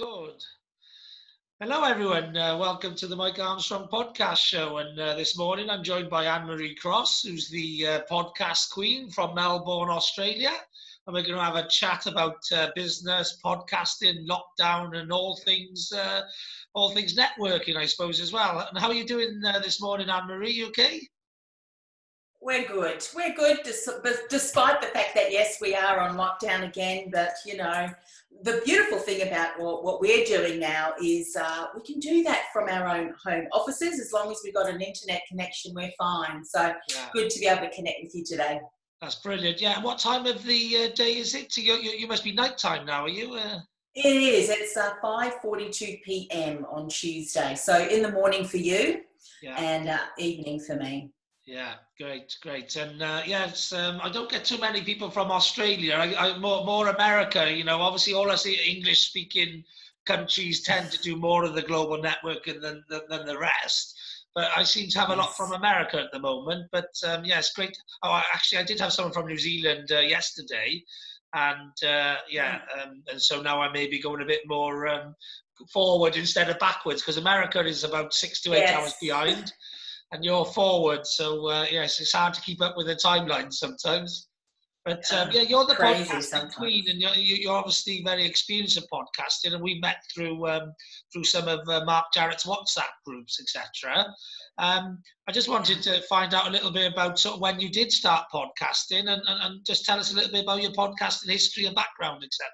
Good. Hello, everyone. Uh, welcome to the Mike Armstrong podcast show. And uh, this morning I'm joined by Anne Marie Cross, who's the uh, podcast queen from Melbourne, Australia. And we're going to have a chat about uh, business, podcasting, lockdown, and all things, uh, all things networking, I suppose, as well. And how are you doing uh, this morning, Anne Marie? You okay? We're good. We're good, despite the fact that yes, we are on lockdown again. But you know, the beautiful thing about what, we're doing now is uh, we can do that from our own home offices as long as we've got an internet connection. We're fine. So yeah. good to be able to connect with you today. That's brilliant. Yeah. And what time of the uh, day is it? You, you, you, must be nighttime now, are you? Uh... It is. It's uh, 5:42 p.m. on Tuesday. So in the morning for you, yeah. and uh, evening for me. Yeah, great, great, and uh, yes, um, I don't get too many people from Australia. I, I more more America. You know, obviously all us English speaking countries tend to do more of the global networking than than, than the rest. But I seem to have a lot from America at the moment. But um, yes, great. Oh, I, actually, I did have someone from New Zealand uh, yesterday, and uh, yeah, um, and so now I may be going a bit more um, forward instead of backwards because America is about six to eight yes. hours behind and you're forward. So uh, yes, it's hard to keep up with the timeline sometimes. But um, yeah, you're the podcasting queen, and you're, you're, obviously very experienced at podcasting. And we met through um, through some of uh, Mark Jarrett's WhatsApp groups, etc. Um, I just wanted to find out a little bit about sort of when you did start podcasting, and, and, and just tell us a little bit about your podcasting history and background, etc.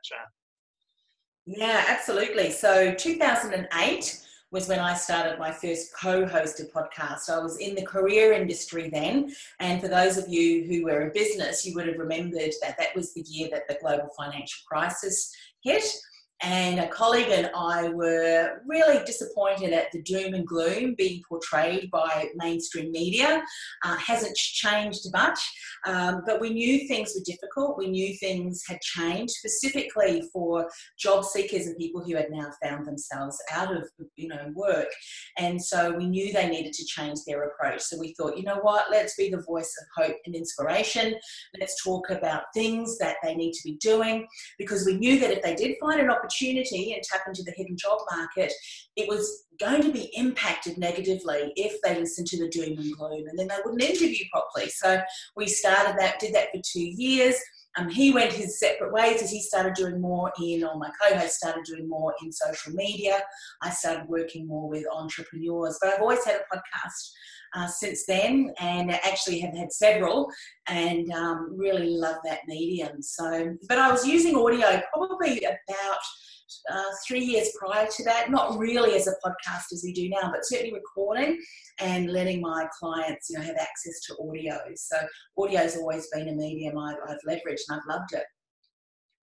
Yeah, absolutely. So 2008 was when I started my first co-hosted podcast. I was in the career industry then, and for those of you who were in business, you would have remembered that that was the year that the global financial crisis hit. And a colleague and I were really disappointed at the doom and gloom being portrayed by mainstream media. Uh, hasn't changed much, um, but we knew things were difficult. We knew things had changed, specifically for job seekers and people who had now found themselves out of you know work. And so we knew they needed to change their approach. So we thought, you know what, let's be the voice of hope and inspiration. Let's talk about things that they need to be doing because we knew that if they did find an opportunity opportunity and tap into the hidden job market, it was going to be impacted negatively if they listened to the doom and gloom and then they wouldn't interview properly. So we started that, did that for two years. Um, he went his separate ways as he started doing more in, or my co-host started doing more in social media. I started working more with entrepreneurs, but I've always had a podcast uh, since then, and actually have had several, and um, really love that medium. So, but I was using audio probably about uh, three years prior to that, not really as a podcast as we do now, but certainly recording and letting my clients, you know, have access to audio. So audio has always been a medium I've, I've leveraged and I've loved it.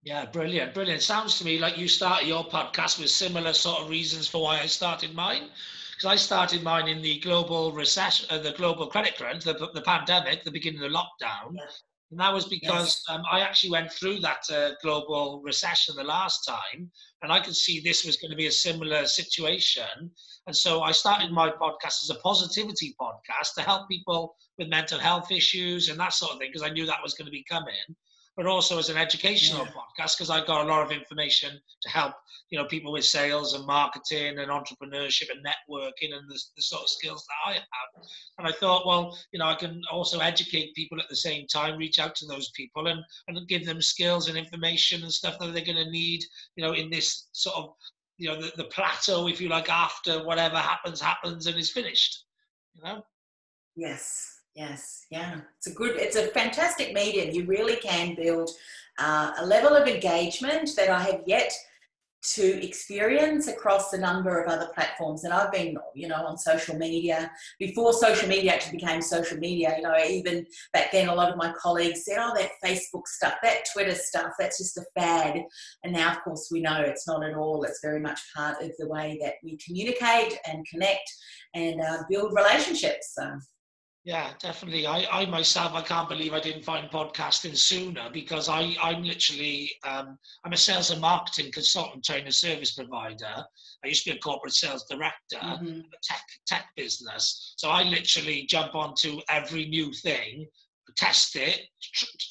Yeah, brilliant, brilliant. Sounds to me like you started your podcast with similar sort of reasons for why I started mine. Because I started mine in the global recession, uh, the global credit crunch, the, the pandemic, the beginning of the lockdown. Yeah. And that was because yes. um, I actually went through that uh, global recession the last time, and I could see this was going to be a similar situation. And so I started my podcast as a positivity podcast to help people with mental health issues and that sort of thing, because I knew that was going to be coming but also as an educational yeah. podcast because I got a lot of information to help you know people with sales and marketing and entrepreneurship and networking and the, the sort of skills that I have. And I thought, well, you know, I can also educate people at the same time, reach out to those people and and give them skills and information and stuff that they're going to need, you know, in this sort of you know the, the plateau, if you like, after whatever happens happens and is finished. You know. Yes. Yes, yeah, it's a good, it's a fantastic medium. You really can build uh, a level of engagement that I have yet to experience across a number of other platforms. And I've been, you know, on social media before social media actually became social media. You know, even back then, a lot of my colleagues said, "Oh, that Facebook stuff, that Twitter stuff, that's just a fad." And now, of course, we know it's not at all. It's very much part of the way that we communicate and connect and uh, build relationships. So. Yeah, definitely. I, I myself, I can't believe I didn't find podcasting sooner because I, I'm literally, um, I'm a sales and marketing consultant, trainer service provider. I used to be a corporate sales director, mm-hmm. a tech tech business. So I literally jump onto every new thing test it,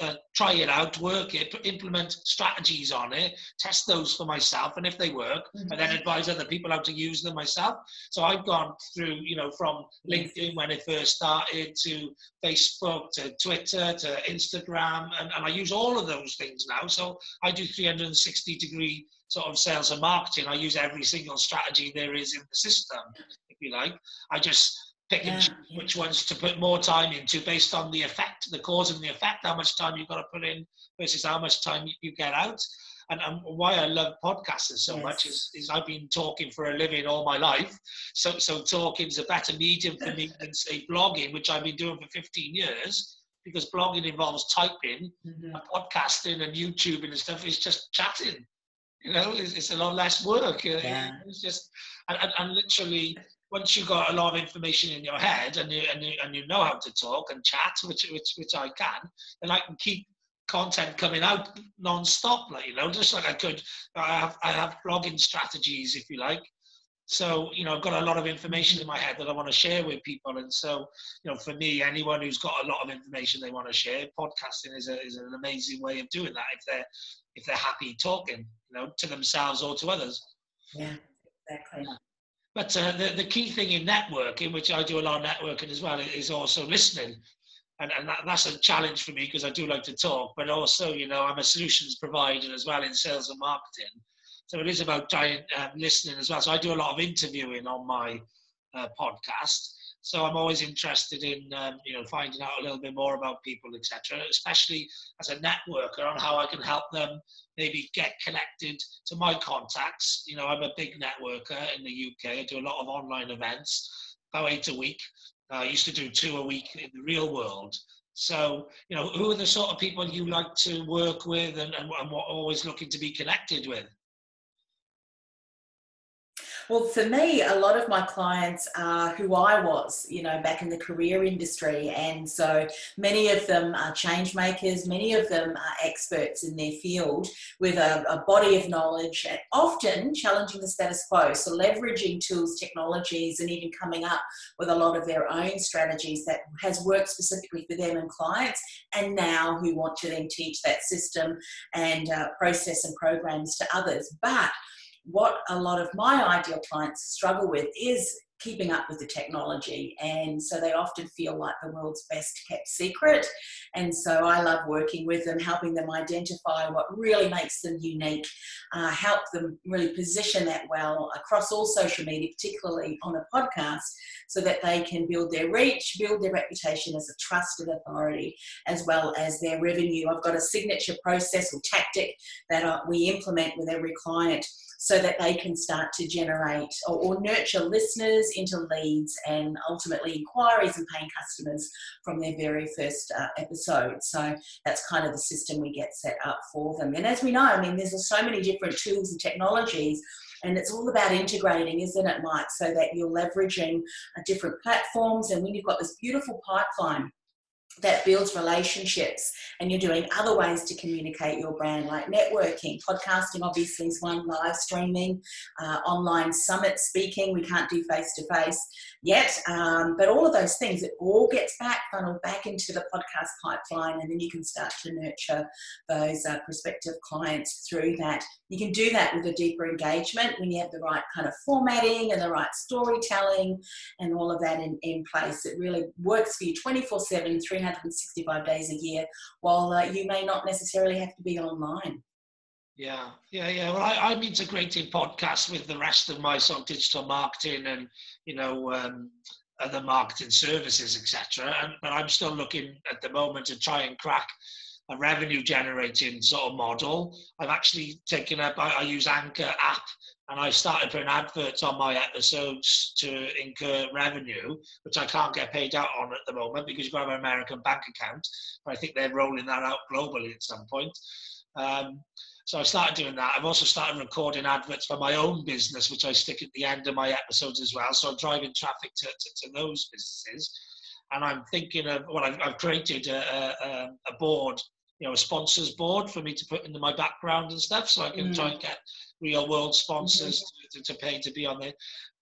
uh, try it out, work it, implement strategies on it, test those for myself, and if they work, mm-hmm. and then advise other people how to use them myself. So I've gone through, you know, from LinkedIn when it first started to Facebook to Twitter to Instagram, and, and I use all of those things now. So I do 360 degree sort of sales and marketing. I use every single strategy there is in the system, if you like. I just pick and which ones to put more time into based on the effect, the cause and the effect, how much time you've got to put in versus how much time you get out. And, and why I love podcasting so yes. much is, is I've been talking for a living all my life. So, so talking is a better medium for me than say blogging, which I've been doing for 15 years because blogging involves typing, mm-hmm. and podcasting and YouTube and stuff is just chatting. You know, it's, it's a lot less work. Yeah. It's just, and, and, and literally, once you've got a lot of information in your head and you, and you, and you know how to talk and chat, which, which, which I can, then I can keep content coming out non-stop, like, you know, just like I could, I have, I have blogging strategies, if you like. So, you know, I've got a lot of information in my head that I want to share with people. And so, you know, for me, anyone who's got a lot of information they want to share, podcasting is, a, is an amazing way of doing that if they're, if they're happy talking, you know, to themselves or to others. Yeah, exactly. Yeah. But uh, the, the key thing in networking, which I do a lot of networking as well, is also listening. And, and that, that's a challenge for me because I do like to talk, but also, you know, I'm a solutions provider as well in sales and marketing. So it is about trying, um, listening as well. So I do a lot of interviewing on my uh, podcast. So I'm always interested in, um, you know, finding out a little bit more about people, etc. Especially as a networker on how I can help them maybe get connected to my contacts. You know, I'm a big networker in the UK. I do a lot of online events, about eight a week. I used to do two a week in the real world. So, you know, who are the sort of people you like to work with and, and, and what always looking to be connected with? Well, for me, a lot of my clients are who I was, you know, back in the career industry. And so many of them are change makers, many of them are experts in their field with a, a body of knowledge and often challenging the status quo. So leveraging tools, technologies, and even coming up with a lot of their own strategies that has worked specifically for them and clients, and now who want to then teach that system and uh, process and programs to others. But what a lot of my ideal clients struggle with is keeping up with the technology. And so they often feel like the world's best kept secret. And so I love working with them, helping them identify what really makes them unique, uh, help them really position that well across all social media, particularly on a podcast, so that they can build their reach, build their reputation as a trusted authority, as well as their revenue. I've got a signature process or tactic that we implement with every client so that they can start to generate or, or, nurture listeners into leads and ultimately inquiries and paying customers from their very first uh, episode. So that's kind of the system we get set up for them. And as we know, I mean, there's so many different tools and technologies. And it's all about integrating, isn't it, Mike? So that you're leveraging uh, different platforms. And when you've got this beautiful pipeline that builds relationships and you're doing other ways to communicate your brand like networking. Podcasting obviously is one live streaming uh, online summit speaking we can't do face to face yet um, but all of those things it all gets back funneled back into the podcast pipeline and then you can start to nurture those uh, prospective clients through that. You can do that with a deeper engagement when you have the right kind of formatting and the right storytelling and all of that in, in place. It really works for you 24 7 365 days a year, while uh, you may not necessarily have to be online. Yeah, yeah, yeah. Well, I, I'm integrating podcasts with the rest of my sort of digital marketing and you know um, other marketing services, etc. But I'm still looking at the moment to try and crack a revenue generating sort of model. I've actually taken up. I, I use Anchor app and I started putting adverts on my episodes to incur revenue, which I can't get paid out on at the moment because you've got an American bank account. But I think they're rolling that out globally at some point. Um, so I started doing that. I've also started recording adverts for my own business, which I stick at the end of my episodes as well. So I'm driving traffic to, to, to those businesses. And I'm thinking of, well, I've, I've created a, a, a board you know a sponsors board for me to put into my background and stuff so i can mm. try and get real world sponsors mm-hmm. to, to, pay to be on there.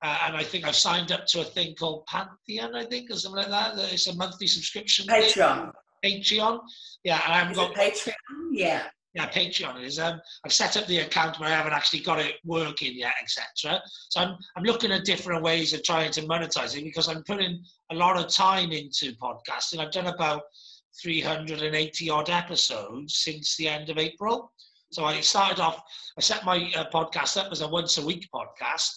Uh, and I think I've signed up to a thing called Pantheon, I think, or something like that. It's a monthly subscription. Patreon. Patreon. Yeah, I haven't Is got Patreon? Yeah. yeah, Patreon is. Um, I've set up the account, but I haven't actually got it working yet, etc. So I'm I'm looking at different ways of trying to monetize it because I'm putting a lot of time into podcasting. I've done about 380 odd episodes since the end of April. So I started off. I set my uh, podcast up as a once a week podcast,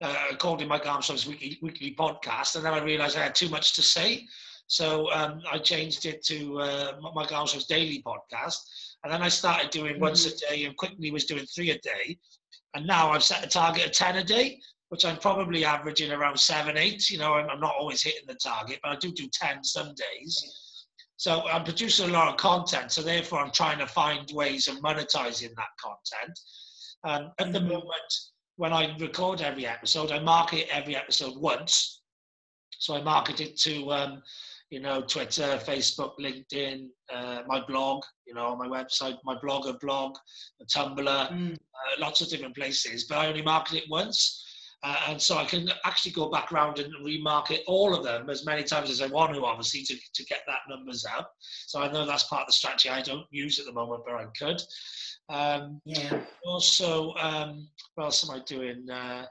uh, called it Mike Armstrong's weekly, weekly podcast, and then I realised I had too much to say. So um, I changed it to uh, Mike Armstrong's daily podcast. And then I started doing once a day and quickly was doing three a day. And now I've set a target of 10 a day, which I'm probably averaging around seven, eight. You know, I'm, I'm not always hitting the target, but I do do 10 some days. So I'm producing a lot of content. So therefore, I'm trying to find ways of monetizing that content. Um, at the Mhm. moment, when I record every episode, I market every episode once. So I market it to, um, you know, Twitter, Facebook, LinkedIn, uh, my blog, you know, my website, my blogger blog, Tumblr, Mm. uh, lots of different places. But I only market it once. Uh, and so I can actually go back around and remarket all of them as many times as I want to, obviously, to, to get that numbers up. So I know that's part of the strategy I don't use at the moment, but I could. Um, Yeah. also, um, what else am I doing? Uh,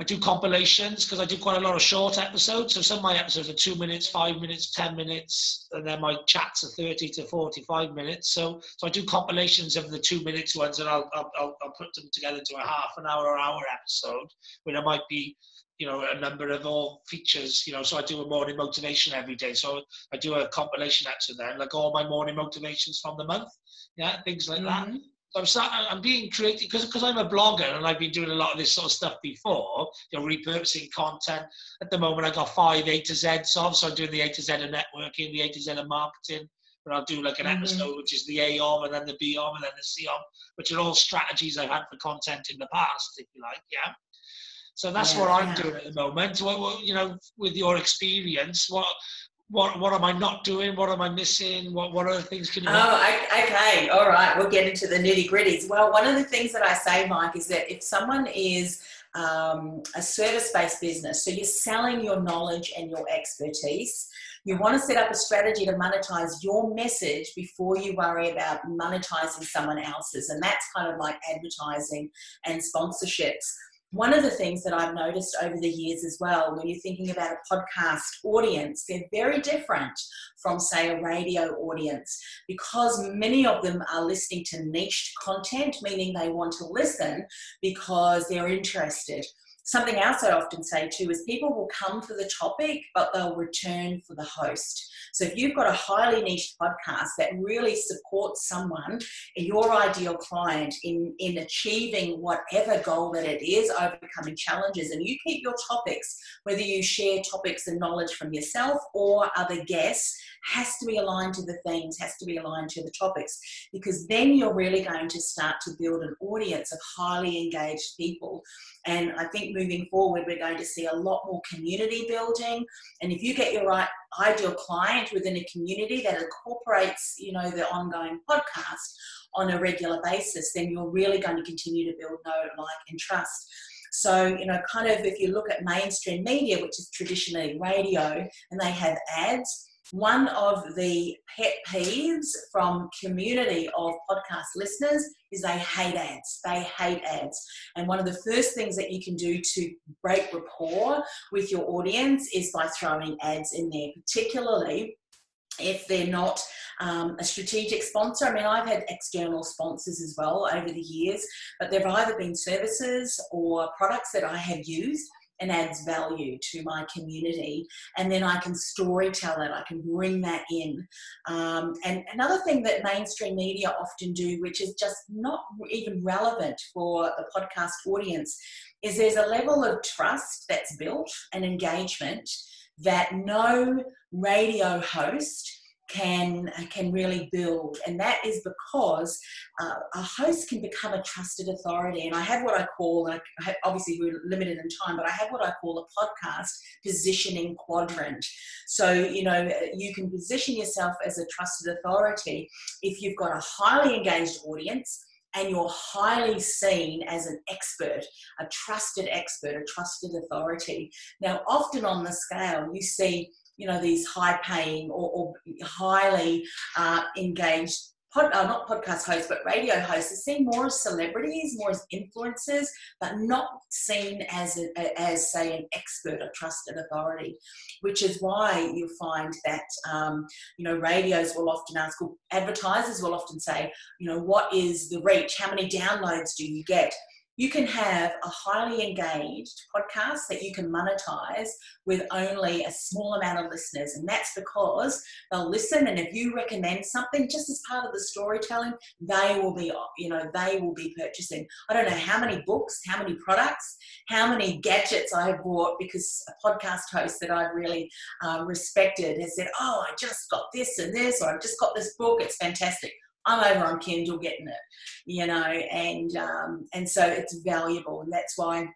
I do compilations because I do quite a lot of short episodes. So some of my episodes are two minutes, five minutes, ten minutes, and then my chats are thirty to forty-five minutes. So, so I do compilations of the two minutes ones, and I'll I'll, I'll put them together to a half an hour or hour episode, where there might be, you know, a number of all features. You know, so I do a morning motivation every day. So I do a compilation episode then, like all my morning motivations from the month, yeah, things like that. Mm-hmm. I'm start, I'm being creative because because I'm a blogger and I've been doing a lot of this sort of stuff before. You know, repurposing content. At the moment, I got five A to Z's of, so I'm doing the A to Z of networking, the A to Z of marketing. But I'll do like an Mhm. episode which is the A of, and then the B of, and then the C of, which are all strategies I've had for content in the past, if you like. Yeah. So that's Yeah, what I'm yeah. doing at the moment. What, what, you know, with your experience, what what what am I not doing? What am I missing? What what other things can you? Oh, okay. All right. We'll get into the nitty gritties. Well, one of the things that I say, Mike, is that if someone is um, a service based business, so you're selling your knowledge and your expertise, you want to set up a strategy to monetize your message before you worry about monetizing someone else's. And that's kind of like advertising and sponsorships. One of the things that I've noticed over the years as well, when you're thinking about a podcast audience, they're very different from, say, a radio audience because many of them are listening to niched content, meaning they want to listen because they're interested. Something else I often say too is people will come for the topic, but they'll return for the host. So if you've got a highly niche podcast that really supports someone, your ideal client, in, in achieving whatever goal that it is, overcoming challenges, and you keep your topics, whether you share topics and knowledge from yourself or other guests, has to be aligned to the themes, has to be aligned to the topics, because then you're really going to start to build an audience of highly engaged people. And I think moving forward, we're going to see a lot more community building. And if you get your right ideal client within a community that incorporates, you know, the ongoing podcast on a regular basis, then you're really going to continue to build know, like, and trust. So, you know, kind of if you look at mainstream media, which is traditionally radio, and they have ads, one of the pet peeves from community of podcast listeners is they hate ads. They hate ads. And one of the first things that you can do to break rapport with your audience is by throwing ads in there, particularly if they're not um, a strategic sponsor. I mean, I've had external sponsors as well over the years, but they've either been services or products that I have used and adds value to my community. And then I can storytell it, I can bring that in. Um, and another thing that mainstream media often do, which is just not even relevant for the podcast audience, is there's a level of trust that's built and engagement that no radio host can can really build. And that is because uh, a host can become a trusted authority. And i have what i call like obviously we're limited in time but i have what i call a podcast positioning quadrant. So you know you can position yourself as a trusted authority if you've got a highly engaged audience and you're highly seen as an expert, a trusted expert, a trusted authority. Now, often on the scale, you see you know these high paying or, or highly uh, engaged pod, uh, not podcast hosts, but radio hosts are seen more as celebrities, more as influencers, but not seen as, a, as say, an expert or trusted authority, which is why you find that, um, you know, radios will often ask, or advertisers will often say, you know, what is the reach? How many downloads do you get? You can have a highly engaged podcast that you can monetize with only a small amount of listeners. And that's because they'll listen. And if you recommend something just as part of the storytelling, they will be, you know, they will be purchasing. I don't know how many books, how many products, how many gadgets I have bought because a podcast host that I've really um, respected has said, Oh, I just got this and this, or I've just got this book. It's fantastic. I'm over on Kindle getting it, you know, and um, and so it's valuable, and that's why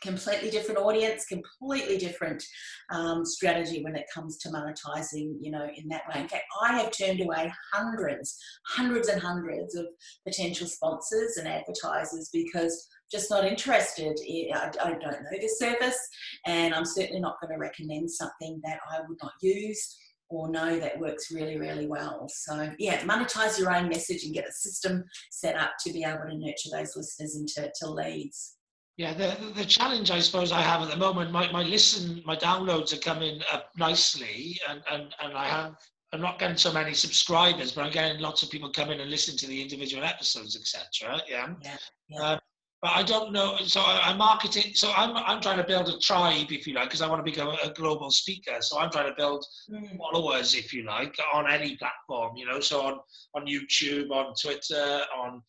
completely different audience, completely different um, strategy when it comes to monetizing, you know, in that way. In fact, I have turned away hundreds, hundreds and hundreds of potential sponsors and advertisers because just not interested. In, I, I don't know the service, and I'm certainly not going to recommend something that I would not use or know that works really, really well. So, yeah, monetize your own message and get a system set up to be able to nurture those listeners into to leads. Yeah, the, the challenge I suppose I have at the moment, my, my listen, my downloads are coming up nicely, and, and, and I have, I'm not getting so many subscribers, but I'm getting lots of people come in and listen to the individual episodes, etc. Yeah. Yeah. yeah. Uh, but I don't know. So I, am marketing. So I'm I'm trying to build a tribe, if you like, because I want to become a global speaker. So I'm trying to build mm. followers, if you like, on any platform. You know, so on on YouTube, on Twitter, on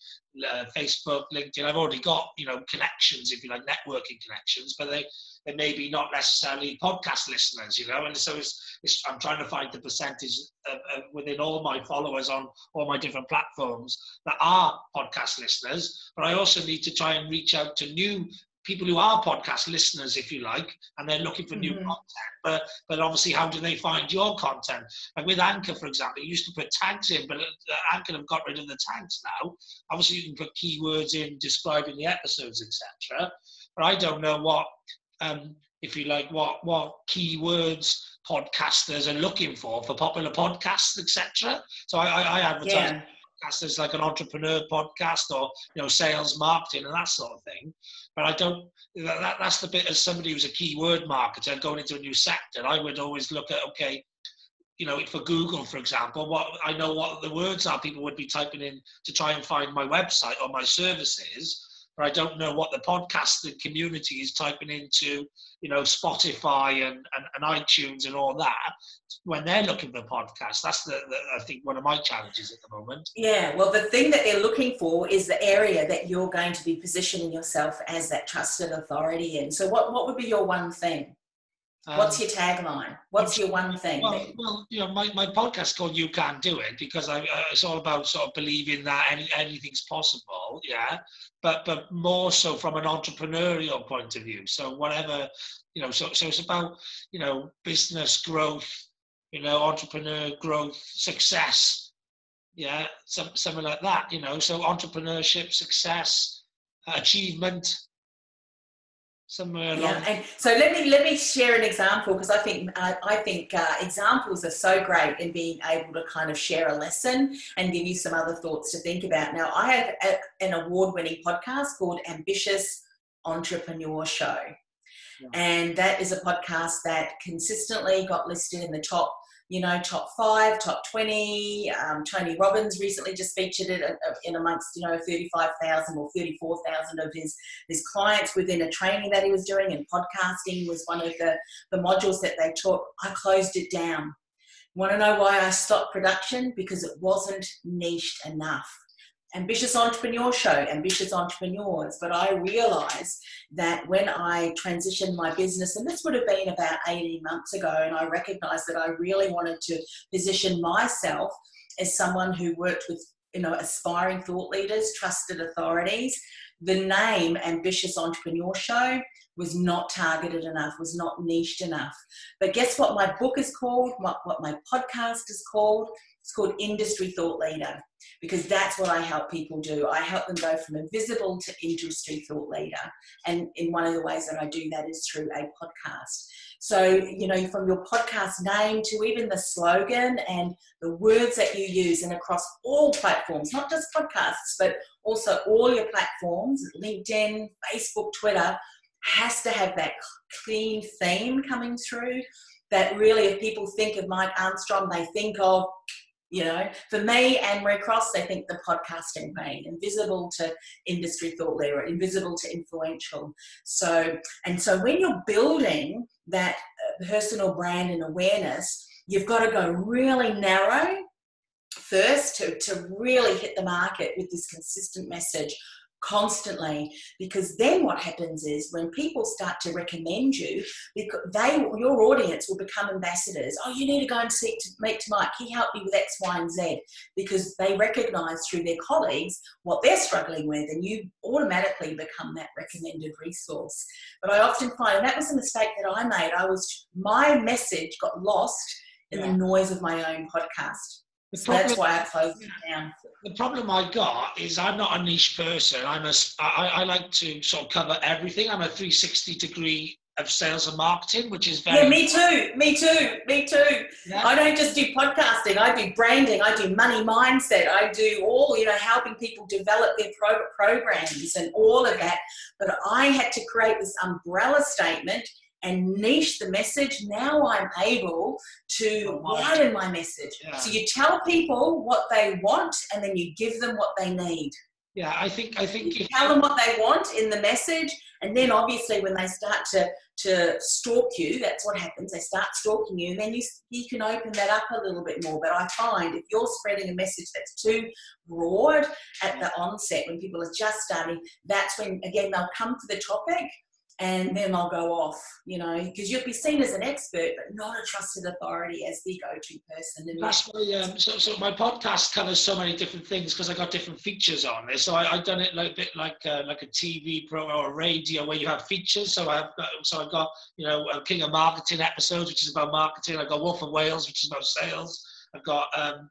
uh, Facebook, LinkedIn. I've already got you know connections, if you like, networking connections, but they they may be not necessarily podcast listeners, you know. And so it's, it's I'm trying to find the percentage of, of within all my followers on all my different platforms that are podcast listeners. But I also need to try and reach out to new people who are podcast listeners, if you like, and they're looking for new mm-hmm. content. But but obviously, how do they find your content? Like with Anchor, for example, you used to put tags in, but uh, Anchor have got rid of the tags now. Obviously, you can put keywords in describing the episodes, etc. But I don't know what um, if you like, what what keywords podcasters are looking for for popular podcasts, etc. So I, I, I advertise yeah. podcasters like an entrepreneur podcast or you know sales marketing and that sort of thing. But I don't. That, that's the bit as somebody who's a keyword marketer going into a new sector. I would always look at okay, you know, for Google, for example, what I know what the words are people would be typing in to try and find my website or my services I don't know what the podcasting community is typing into, you know, Spotify and, and, and iTunes and all that when they're looking for podcasts. That's the, the, I think one of my challenges at the moment. Yeah, well, the thing that they're looking for is the area that you're going to be positioning yourself as that trusted authority in. So, what what would be your one thing? What's um, your tagline? What's your one thing? Well, well, you know, my, my podcast called "You Can Do It" because I, uh, it's all about sort of believing that any, anything's possible. Yeah, but but more so from an entrepreneurial point of view. So whatever, you know, so so it's about you know business growth, you know, entrepreneur growth, success. Yeah, some something like that. You know, so entrepreneurship, success, achievement somewhere along. Yeah, and so let me let me share an example because I think uh, I think uh, examples are so great in being able to kind of share a lesson and give you some other thoughts to think about. Now, I have a, an award-winning podcast called Ambitious Entrepreneur Show. Yeah. And that is a podcast that consistently got listed in the top you know, top five, top 20. Um, Tony Robbins recently just featured it in amongst, you know, 35,000 or 34,000 of his, his clients within a training that he was doing. And podcasting was one of the, the modules that they taught. I closed it down. Want to know why I stopped production? Because it wasn't niched enough ambitious entrepreneur show, ambitious entrepreneurs. But I realized that when I transitioned my business, and this would have been about 18 months ago, and I recognized that I really wanted to position myself as someone who worked with you know aspiring thought leaders trusted authorities. The name ambitious entrepreneur show was not targeted enough was not niched enough. But guess what my book is called? What, what my podcast is called it's called industry thought leader because that's what I help people do. I help them go from invisible to industry thought leader. And in one of the ways that I do that is through a podcast. So, you know, from your podcast name to even the slogan and the words that you use, and across all platforms, not just podcasts, but also all your platforms LinkedIn, Facebook, Twitter has to have that clean theme coming through. That really, if people think of Mike Armstrong, they think of you know, for me, Anne Marie Cross, they think the podcasting vein, invisible to industry thought leader, invisible to influential. So, and so when you're building that uh, personal brand and awareness, you've got to go really narrow first to, to really hit the market with this consistent message constantly because then what happens is when people start to recommend you because they your audience will become ambassadors. Oh you need to go and seek to meet mike. He helped me with x y and z. Because they recognize through their colleagues what they're struggling with and you automatically become that recommended resource. But i often find and that was a mistake that i made i was my message got lost in yeah. the noise of my own podcast so that's why I closed it down. The problem I got is I'm not a niche person. I'm a, I, I like to sort of cover everything. I'm a 360 degree of sales and marketing, which is very. Yeah, me too. Me too. Me too. Yeah. I don't just do podcasting. I do branding. I do money mindset. I do all, you know, helping people develop their pro- programs and all of that. But I had to create this umbrella statement and niche the message, now I'm able to widen my message. Yeah. So you tell people what they want and then you give them what they need. Yeah, I think I think you tell them what they want in the message, and then obviously when they start to to stalk you, that's what happens. They start stalking you, and then you you can open that up a little bit more. But I find if you're spreading a message that's too broad at the onset, when people are just starting, that's when again they'll come to the topic, and then I'll go off, you know, because you'll be seen as an expert, but not a trusted authority as the go-to person. And That's um, so, so my podcast covers so many different things because I got different features on it. So I, have done it like a bit like uh, like a TV pro or radio where you have features. So I've got, so I've got you know King of Marketing episodes, which is about marketing. I've got Wolf of Wales, which is about sales. I've got um,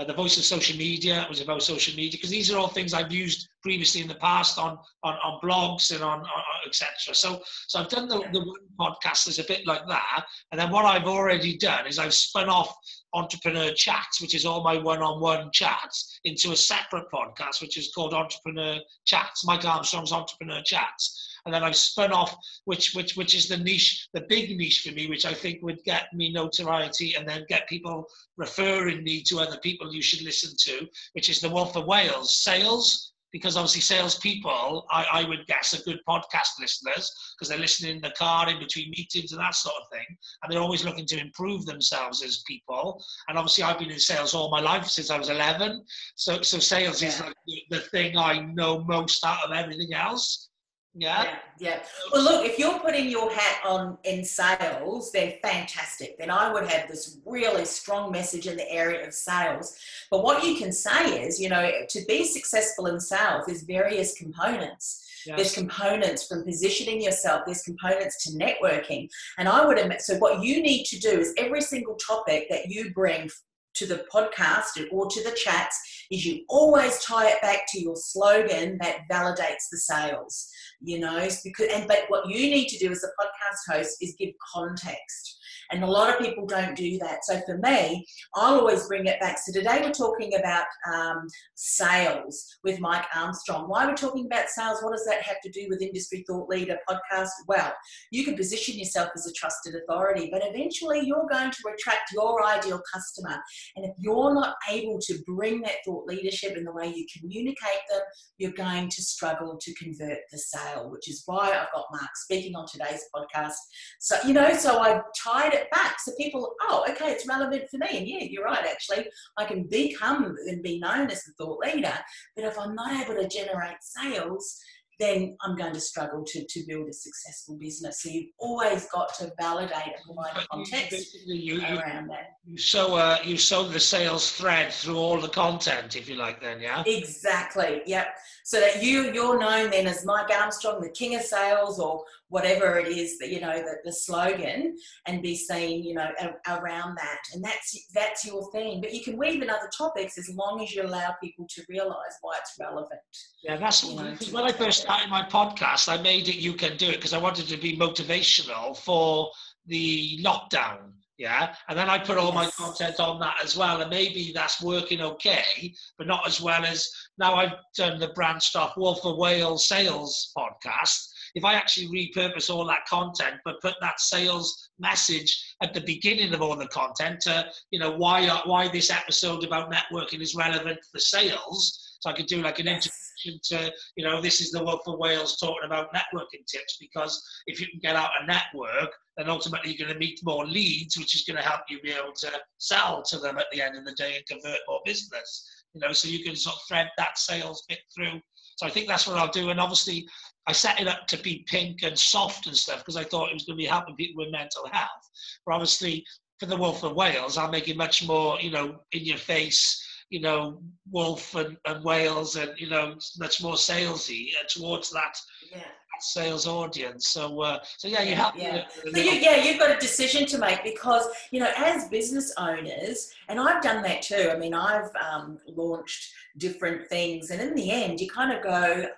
uh, the voice of social media was about social media because these are all things I've used previously in the past on on, on blogs and on, on etc. So so I've done the, the podcast as a bit like that, and then what I've already done is I've spun off Entrepreneur Chats, which is all my one-on-one chats, into a separate podcast which is called Entrepreneur Chats. Mike Armstrong's Entrepreneur Chats and then I've spun off, which which which is the niche, the big niche for me, which I think would get me notoriety and then get people referring me to other people you should listen to, which is the one for Wales sales. Because obviously, salespeople, I, I would guess, are good podcast listeners because they're listening in the car in between meetings and that sort of thing. And they're always looking to improve themselves as people. And obviously, I've been in sales all my life since I was 11. So, so sales yeah. is like the, the thing I know most out of everything else. Yeah. yeah. Yeah. Well, look, if you're putting your hat on in sales, they're fantastic. Then I would have this really strong message in the area of sales. But what you can say is, you know, to be successful in sales, there's various components. Yes. There's components from positioning yourself, there's components to networking. And I would admit, so what you need to do is every single topic that you bring to the podcast or to the chats is you always tie it back to your slogan that validates the sales you know because and but what you need to do as a podcast host is give context and a lot of people don't do that. So for me, I'll always bring it back. So today we're talking about um, sales with Mike Armstrong. Why are we talking about sales? What does that have to do with Industry Thought Leader podcast? Well, you can position yourself as a trusted authority, but eventually you're going to attract your ideal customer. And if you're not able to bring that thought leadership in the way you communicate them, you're going to struggle to convert the sale, which is why I've got Mark speaking on today's podcast. So, you know, so I've tied it back so people, oh, okay, it's relevant for me. And yeah, you're right, actually. I can become and be known as the thought leader. But if I'm not able to generate sales, then I'm going to struggle to, to build a successful business. So you've always got to validate and provide context you, you, around that. you sow uh, you sow the sales thread through all the content, if you like. Then, yeah. Exactly. Yep. So that you you're known then as Mike Armstrong, the king of sales, or whatever it is that you know the, the slogan, and be seen you know a, around that, and that's that's your theme. But you can weave in other topics as long as you allow people to realise why it's relevant. Yeah, that's You know, when I first started my podcast. I made it you can do it because I wanted to be motivational for the lockdown. Yeah, and then I put all my content on that as well, and maybe that's working okay, but not as well as now I've done the branched off Wolf of Wales sales podcast. If I actually repurpose all that content, but put that sales message at the beginning of all the content, to, you know, why uh, why this episode about networking is relevant for sales. So I could do like an introduction to, you know, this is the Wolf of Wales talking about networking tips because if you can get out a network, then ultimately you're going to meet more leads, which is going to help you be able to sell to them at the end of the day and convert more business. You know, so you can sort of thread that sales bit through. So I think that's what I'll do. And obviously, I set it up to be pink and soft and stuff because I thought it was going to be helping people with mental health. But obviously, for the Wolf of Wales, I'll make it much more, you know, in your face, you know, wolf and, and whales and, you know, much more salesy uh, towards that, Yeah. that sales audience. So, uh, so yeah, you me Yeah. So you, yeah, you've got a decision to make because you know, as business owners, and I've done that too. I mean, I've um, launched different things, and in the end, you kind of go.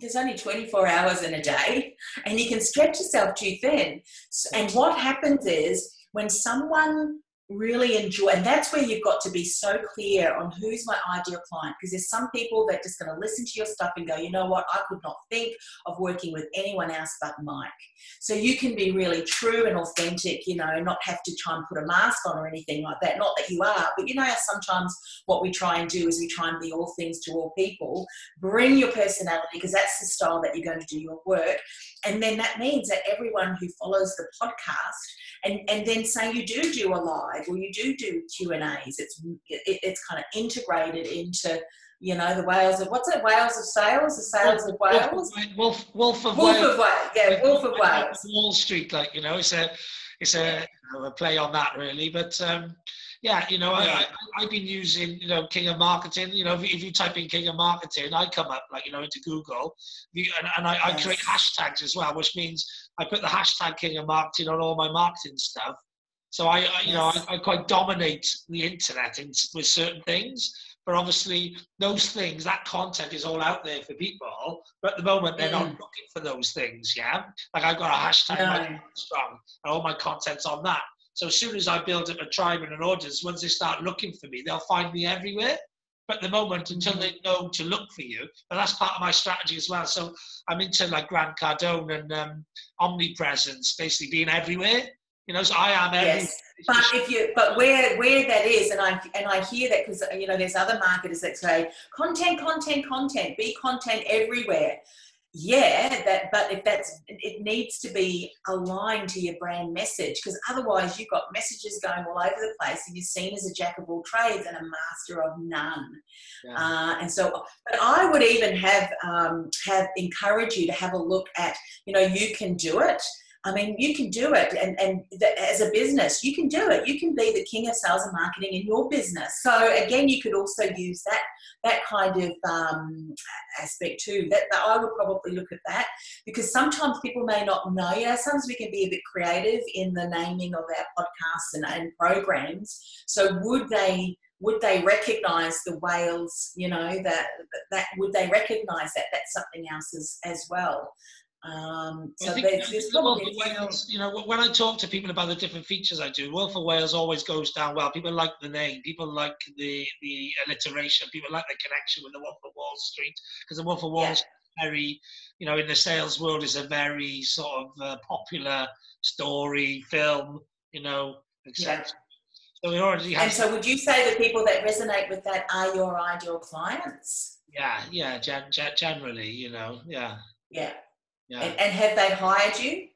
There's only 24 hours in a day, and you can stretch yourself too thin. And what happens is when someone really enjoy, and that's where you've got to be so clear on who's my ideal client, because there's some people that just going to listen to your stuff and go, you know what, I could not think of working with anyone else but Mike. So you can be really true and authentic, you know, not have to try and put a mask on or anything like that. Not that you are, but you know sometimes what we try and do is we try and be all things to all people. Bring your personality because that's the style that you're going to do your work. And then that means that everyone who follows the podcast and, and then say you do do a live or you do do Q and A's, it's it, it's kind of integrated into you know the whales of what's it Whales of sales, the sales of whales. Wolf, Wolf of Wolf Wales. of Wales, yeah, Wolf of Wales. Wall Street, like you know, it's a it's a, you know, a play on that really. But um, yeah, you know, I, I I've been using you know King of Marketing. You know, if you, if you type in King of Marketing, I come up like you know into Google, you, and, and I, I create hashtags as well, which means I put the hashtag King of Marketing on all my marketing stuff. So I, I you know, I, I quite dominate the internet in, with certain things. But obviously, those things, that content is all out there for people. But at the moment, they're not Mm. looking for those things. Yeah, like I've got a hashtag No. strong, and all my content's on that. So as soon as I build up a tribe and an audience, once they start looking for me, they'll find me everywhere. But at the moment, until Mhm. they know to look for you, and that's part of my strategy as well. So I'm into like Grant Cardone and um, omnipresence, basically being everywhere. You know, so I am. Yes, but if you, but where where that is, and I and I hear that because you know there's other marketers that say content, content, content, be content everywhere. Yeah, that. But if that's, it needs to be aligned to your brand message because otherwise you've got messages going all over the place, and you're seen as a jack of all trades and a master of none. Yeah. Uh, and so, but I would even have um, have encourage you to have a look at, you know, you can do it. I mean, you can do it, and and th- as a business, you can do it. You can be the king of sales and marketing in your business. So again, you could also use that that kind of um, aspect too. That, that I would probably look at that because sometimes people may not know. You know, sometimes we can be a bit creative in the naming of our podcasts and, and programs. So would they? would they recognize the whales you know that that would they recognize that that's something else as as well um, so there's, the there's probably Wales, you know, when I talk to people about the different features I do, Wolf of Wales always goes down well. People like the name, people like the the alliteration, people like the connection with the Wolf of Wall Street because the Wolf of Wall Yeah. Street is very, you know, in the sales world is a very sort of uh, popular story, film, you know, etc. So we already have, and so would you say the people that resonate with that are your ideal clients yeah, yeah, gen, gen, generally, you know, yeah, yeah yeah. and, and have they hired you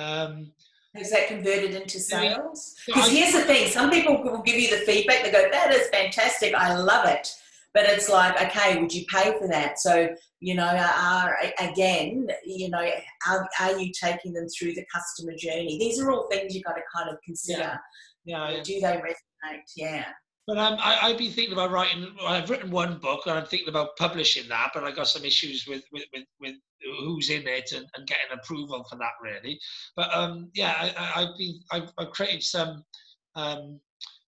Um, has that converted into sales because here's the thing some people will give you the feedback they go that is fantastic i love it but it's like, okay, would you pay for that? So, you know, are, again, you know, are, are you taking them through the customer journey? These are all things you've got to kind of consider. Yeah. yeah. Do they resonate? Yeah. But um, I, I've been thinking about writing. I've written one book, and I'm thinking about publishing that. But I got some issues with with, with, with who's in it and, and getting approval for that, really. But um, yeah, I, have been I've, I've, created some um,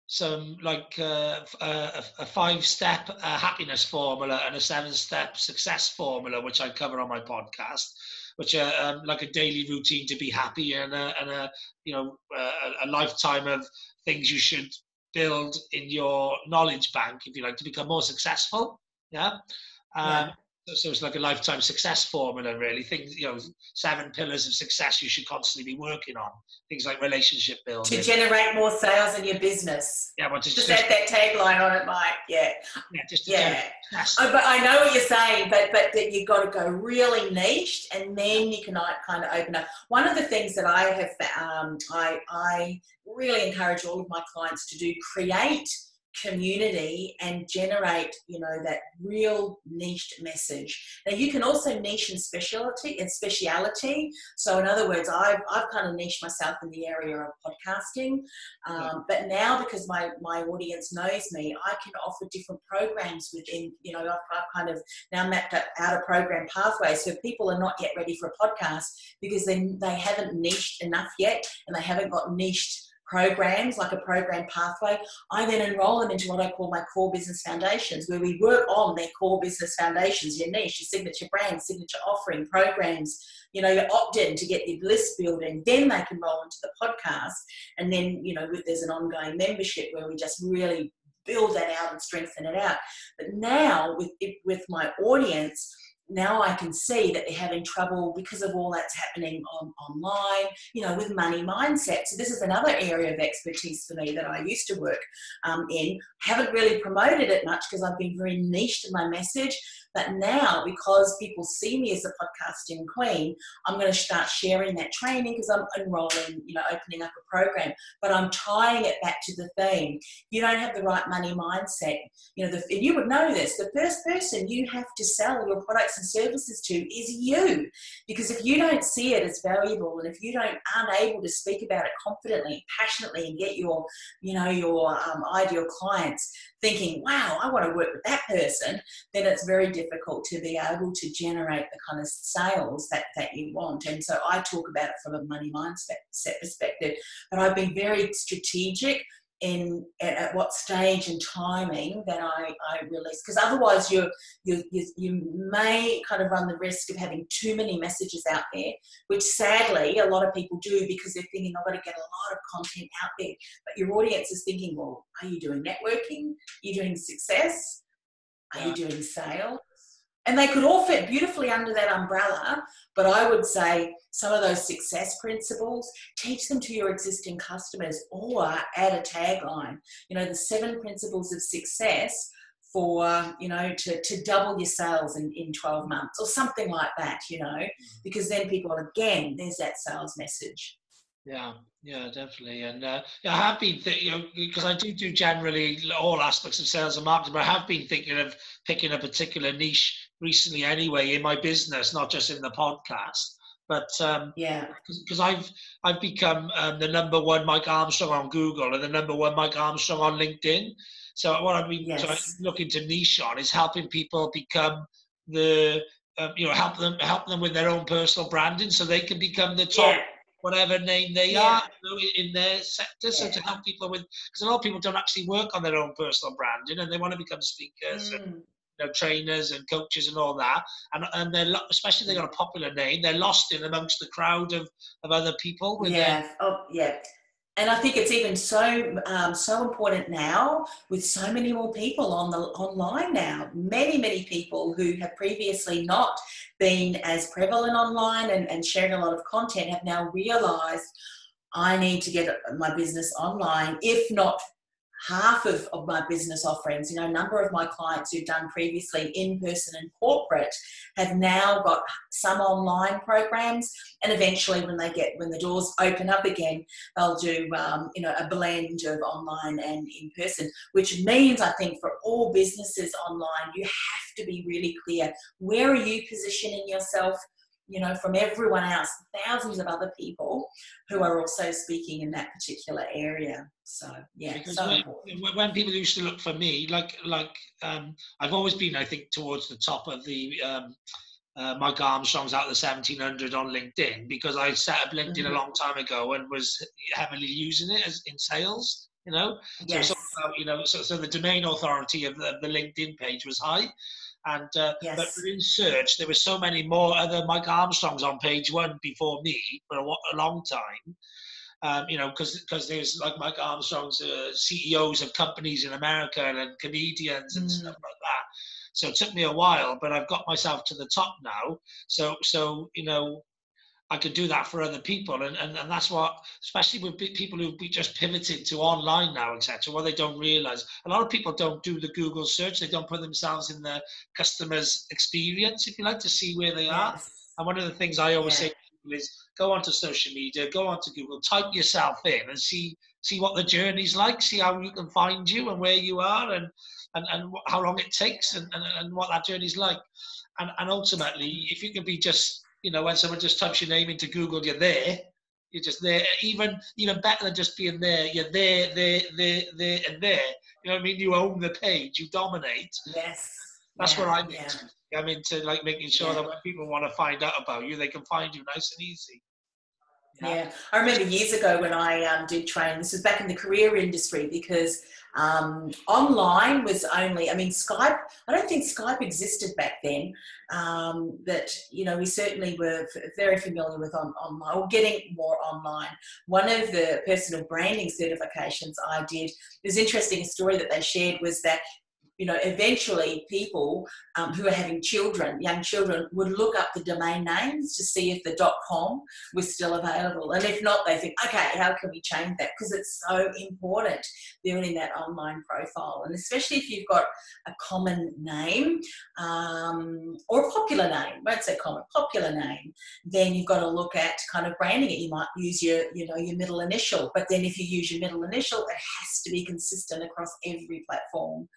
some like uh, a, a five step uh, happiness formula and a seven step success formula, which I cover on my podcast. Which are um, like a daily routine to be happy and a, and a you know a, a lifetime of things you should build in your knowledge bank, if you like, to become more successful. Yeah. Um, yeah. So it's like a lifetime success formula, really. Things, you know, seven pillars of success you should constantly be working on. Things like relationship building. To generate more sales in your business. Yeah, well, just, just, just that tagline on it, Mike. Yeah. Yeah, just yeah. Oh, but I know what you're saying, but but that you've got to go really niched and then you can kind of open up. One of the things that I have, um, I I really encourage all of my clients to do: create community and generate you know that real niched message. Now you can also niche in specialty and speciality. So in other words i've, I've kind of niched myself in the area of podcasting. Um, but now because my my audience knows me i can offer different programs within you know i've, I've kind of now mapped out a program pathway so people are not yet ready for a podcast because they, they haven't niched enough yet and they haven't got niched programs, like a program pathway, I then enroll them into what I call my core business foundations, where we work on their core business foundations, your niche, your signature brand, signature offering, programs, you know, your opt-in to get your list building. Then they can roll into the podcast. And then, you know, there's an ongoing membership where we just really build that out and strengthen it out. But now with with my audience, now I can see that they're having trouble because of all that's happening on, online, you know, with money mindset. So this is another area of expertise for me that I used to work um, in. Haven't really promoted it much because I've been very niched in my message. But now, because people see me as a podcasting queen, I'm going to start sharing that training because I'm enrolling, you know, opening up a program. But I'm tying it back to the theme. You don't have the right money mindset. You know, the, and you would know this. The first person you have to sell your products and services to is you, because if you don't see it as valuable, and if you don't aren't able to speak about it confidently, passionately, and get your, you know, your um, ideal clients thinking, "Wow, I want to work with that person," then it's very difficult to be able to generate the kind of sales that, that you want. And so I talk about it from a money mindset perspective, but I've been very strategic in at, at, what stage and timing that I, I release. Because otherwise you you you may kind of run the risk of having too many messages out there which sadly a lot of people do because they're thinking I've got to get a lot of content out there. But your audience is thinking well are you doing networking? Are you doing success? Are you doing sales and they could all fit beautifully under that umbrella. But I would say some of those success principles, teach them to your existing customers or add a tagline. You know, the seven principles of success for you know to, to double your sales in, in 12 months or something like that you know mm-hmm. because then people again there's that sales message yeah, yeah, definitely. And uh, I have been, th- you know, because I do do generally all aspects of sales and marketing, but I have been thinking of picking a particular niche recently anyway in my business, not just in the podcast. But um, yeah, because I've I've become um, the number one Mike Armstrong on Google and the number one Mike Armstrong on LinkedIn. So what I've been yes. looking to niche on is helping people become the um, you know help them help them with their own personal branding so they can become the top. Yeah whatever name they yeah. are you know, in their sector. So to help people with, because a lot of people don't actually work on their own personal branding and they want to become speakers mm. and know, trainers and coaches and all that. And and they're especially they got a popular name, they're lost in amongst the crowd of, of other people. Yeah. Their, oh yeah and I think it's even so um, so important now with so many more people on the online now. Many many people who have previously not been as prevalent online and, and sharing a lot of content have now realised I need to get my business online, if not half of, of my business offerings. You know, a number of my clients who've done previously in person and corporate have now got some online programs, and eventually, when they get when the doors open up again, they'll do um, you know a blend of online and in person. Which means, I think, for all businesses online, you have to be really clear where are you positioning yourself you know, from everyone else, thousands of other people who are also speaking in that particular area. So yeah, so when, when, people used to look for me, like like um, I've always been, I think, towards the top of the um, uh, Mike Armstrong's out of the 1700 on LinkedIn because I set up LinkedIn mm-hmm. a long time ago and was heavily using it as in sales. You know, yes. so, about, you know, so, so the domain authority of the, the LinkedIn page was high. And uh, yes. but in search, there were so many more other Mike Armstrongs on page one before me for a, a long time. Um, you know, because because there's like Mike Armstrong's uh, CEOs of companies in America and comedians and mm. stuff like that. So it took me a while, but I've got myself to the top now. So so you know, I could do that for other people. And, and, and that's what, especially with people who've just pivoted to online now, etc., what they don't realize. A lot of people don't do the Google search. They don't put themselves in the customer's experience, if you like, to see where they are. Yes. And one of the things I always yeah. say to people is go onto social media, go onto Google, type yourself in and see see what the journey's like, see how you can find you and where you are and, and, and how long it takes and, and, and what that journey's like. And, and ultimately, if you can be just you know, when someone just types your name into Google, you're there. You're just there. Even even better than just being there, you're there, there, there, there, and there. You know what I mean? You own the page. You dominate. Yes. That's yeah, what I'm into. Yeah. I'm into like making sure yeah. that when people want to find out about you, they can find you nice and easy. Yeah, I remember years ago when I um, did train. This was back in the career industry because um, online was only, I mean, Skype, I don't think Skype existed back then. Um, but, you know, we certainly were very familiar with on, online or getting more online. One of the personal branding certifications I did, it was interesting, story that they shared was that you know, eventually people um, who are having children, young children, would look up the domain names to see if the .com was still available. And if not, they think, okay, how can we change that? Because it's so important building that online profile. And especially if you've got a common name um, or a popular name, won't say common, popular name, then you've got to look at kind of branding it. You might use your, you know, your middle initial, but then if you use your middle initial, it has to be consistent across every platform.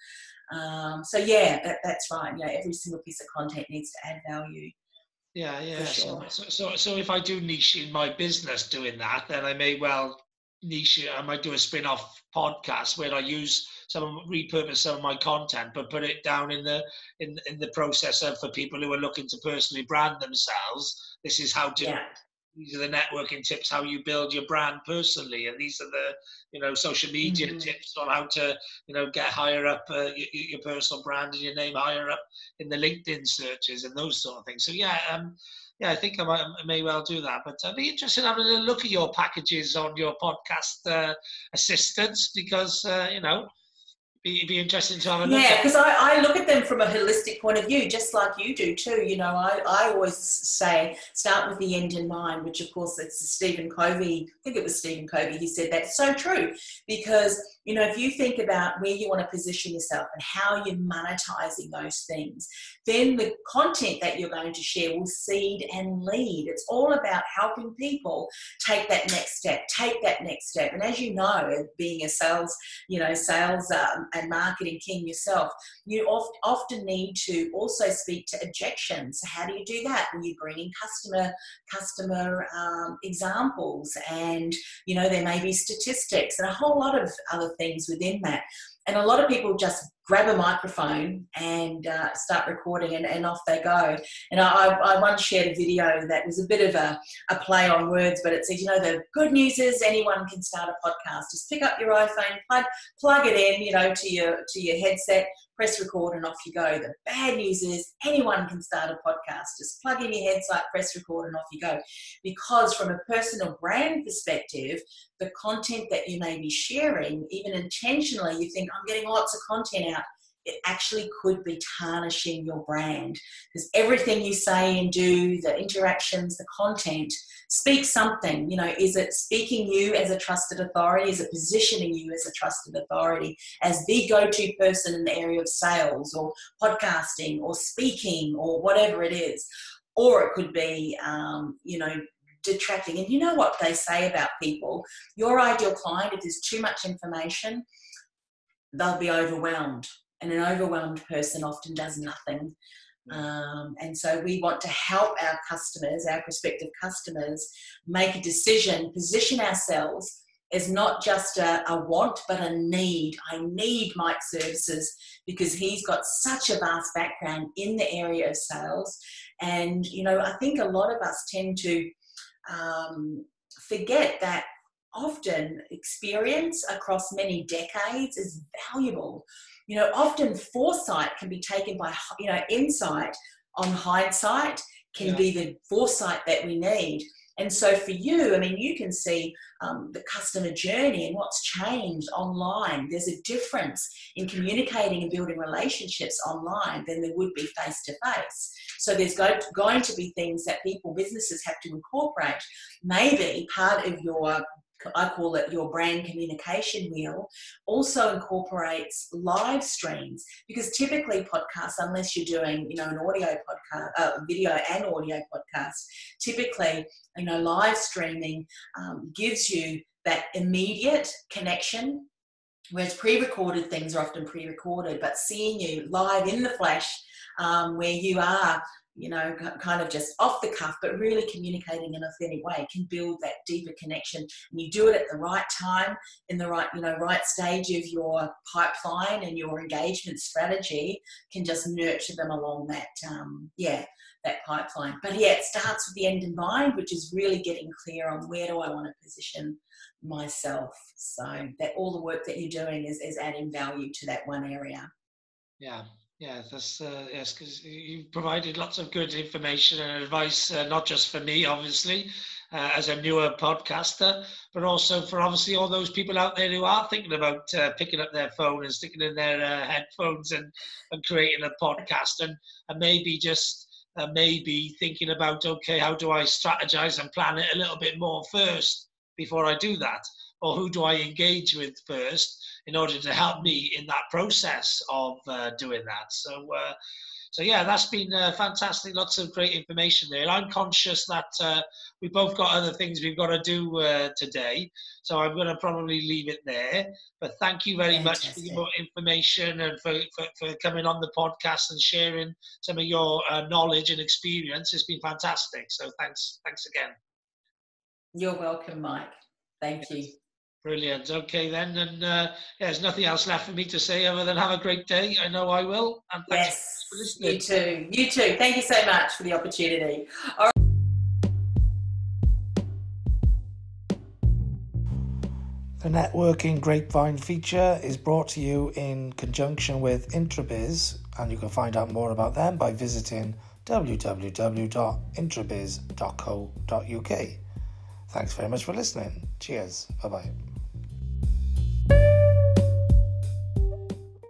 Um, so yeah, that, that's right. Know, every single piece of content needs to add value. Yeah, yeah. Sure. So, so, so if I do niche in my business doing that, then I may well niche. I might do a spin-off podcast where I use some repurpose some of my content, but put it down in the in in the processor for people who are looking to personally brand themselves. This is how to yeah these are the networking tips how you build your brand personally and these are the you know social media mm-hmm. tips on how to you know get higher up uh, your, your, personal brand and your name higher up in the linkedin searches and those sort of things so yeah um yeah i think i, might, I may well do that but i'd be interested in having a look at your packages on your podcast uh, assistants because uh, you know be, be interesting to have a look yeah because I, I look at them from a holistic point of view just like you do too you know. I, I always say start with the end in mind which of course it's stephen covey i think it was stephen covey he said that's so true. Because you know if you think about where you want to position yourself and how you're monetizing those things then the content that you're going to share will seed and lead. It's all about helping people take that next step take that next step. And as you know being a sales you know sales um, and marketing king yourself, you oft, often need to also speak to objections. How do you do that? When you bring in customer customer um, examples, and you know there may be statistics and a whole lot of other things within that. And a lot of people just grab a microphone and uh, start recording and, and off they go. And I, I once shared a video that was a bit of a, a play on words, but it says, you know, the good news is anyone can start a podcast. Just pick up your iPhone, plug, plug it in, you know, to your, to your headset, press record and off you go. The bad news is anyone can start a podcast. Just plug in your headset, press record and off you go. Because from a personal brand perspective, the content that you may be sharing, even intentionally, you think, I'm getting lots of content out it actually could be tarnishing your brand because everything you say and do, the interactions, the content, speak something. You know, is it speaking you as a trusted authority? Is it positioning you as a trusted authority, as the go to person in the area of sales or podcasting or speaking or whatever it is? Or it could be, um, you know, detracting. And you know what they say about people? Your ideal client, if there's too much information, they'll be overwhelmed. And an overwhelmed person often does nothing. Um, and so we want to help our customers, our prospective customers, make a decision, position ourselves as not just a, a, want, but a need. I need Mike's services because he's got such a vast background in the area of sales. And, you know, I think a lot of us tend to um, forget that often experience across many decades is valuable. You know, often foresight can be taken by, you know, insight on hindsight can yeah. be the foresight that we need. And so for you, I mean, you can see um, the customer journey and what's changed online. There's a difference in communicating and building relationships online than there would be face to face. So there's going to be things that people, businesses have to incorporate. Maybe part of your I call it your brand communication wheel, also incorporates live streams because typically podcasts, unless you're doing, you know, an audio podcast, uh, video and audio podcast, typically, you know, live streaming um, gives you that immediate connection. Whereas pre-recorded things are often pre-recorded, but seeing you live in the flesh, um, where you are you know, kind of just off the cuff, but really communicating in an authentic way can build that deeper connection. And you do it at the right time, in the right, you know, right stage of your pipeline and your engagement strategy can just nurture them along that, um, yeah, that pipeline. But yeah, it starts with the end in mind, which is really getting clear on where do I want to position myself. So that all the work that you're doing is, is adding value to that one area. Yeah, yeah, that's uh, yes, because you provided lots of good information and advice, uh, not just for me, obviously, uh, as a newer podcaster, but also for obviously all those people out there who are thinking about uh, picking up their phone and sticking in their uh, headphones and, and creating a podcast, and, and maybe just uh, maybe thinking about okay, how do I strategize and plan it a little bit more first before I do that, or who do I engage with first? in order to help me in that process of uh, doing that. So, uh, so yeah, that's been uh, fantastic. Lots of great information there. I'm conscious that uh, we've both got other things we've got to do uh, today, so I'm going to probably leave it there. But thank you very fantastic. much for your information and for, for, for, coming on the podcast and sharing some of your uh, knowledge and experience. It's been fantastic. So thanks, thanks again. You're welcome, Mike. Thank yes. you. Brilliant. Okay, then, and uh, yeah, there's nothing else left for me to say other than have a great day. I know I will. And yes, you too. You too. Thank you so much for the opportunity. The Networking Grapevine feature is brought to you in conjunction with Intrabiz, and you can find out more about them by visiting www.intrabiz.co.uk. Thanks very much for listening. Cheers. Bye bye.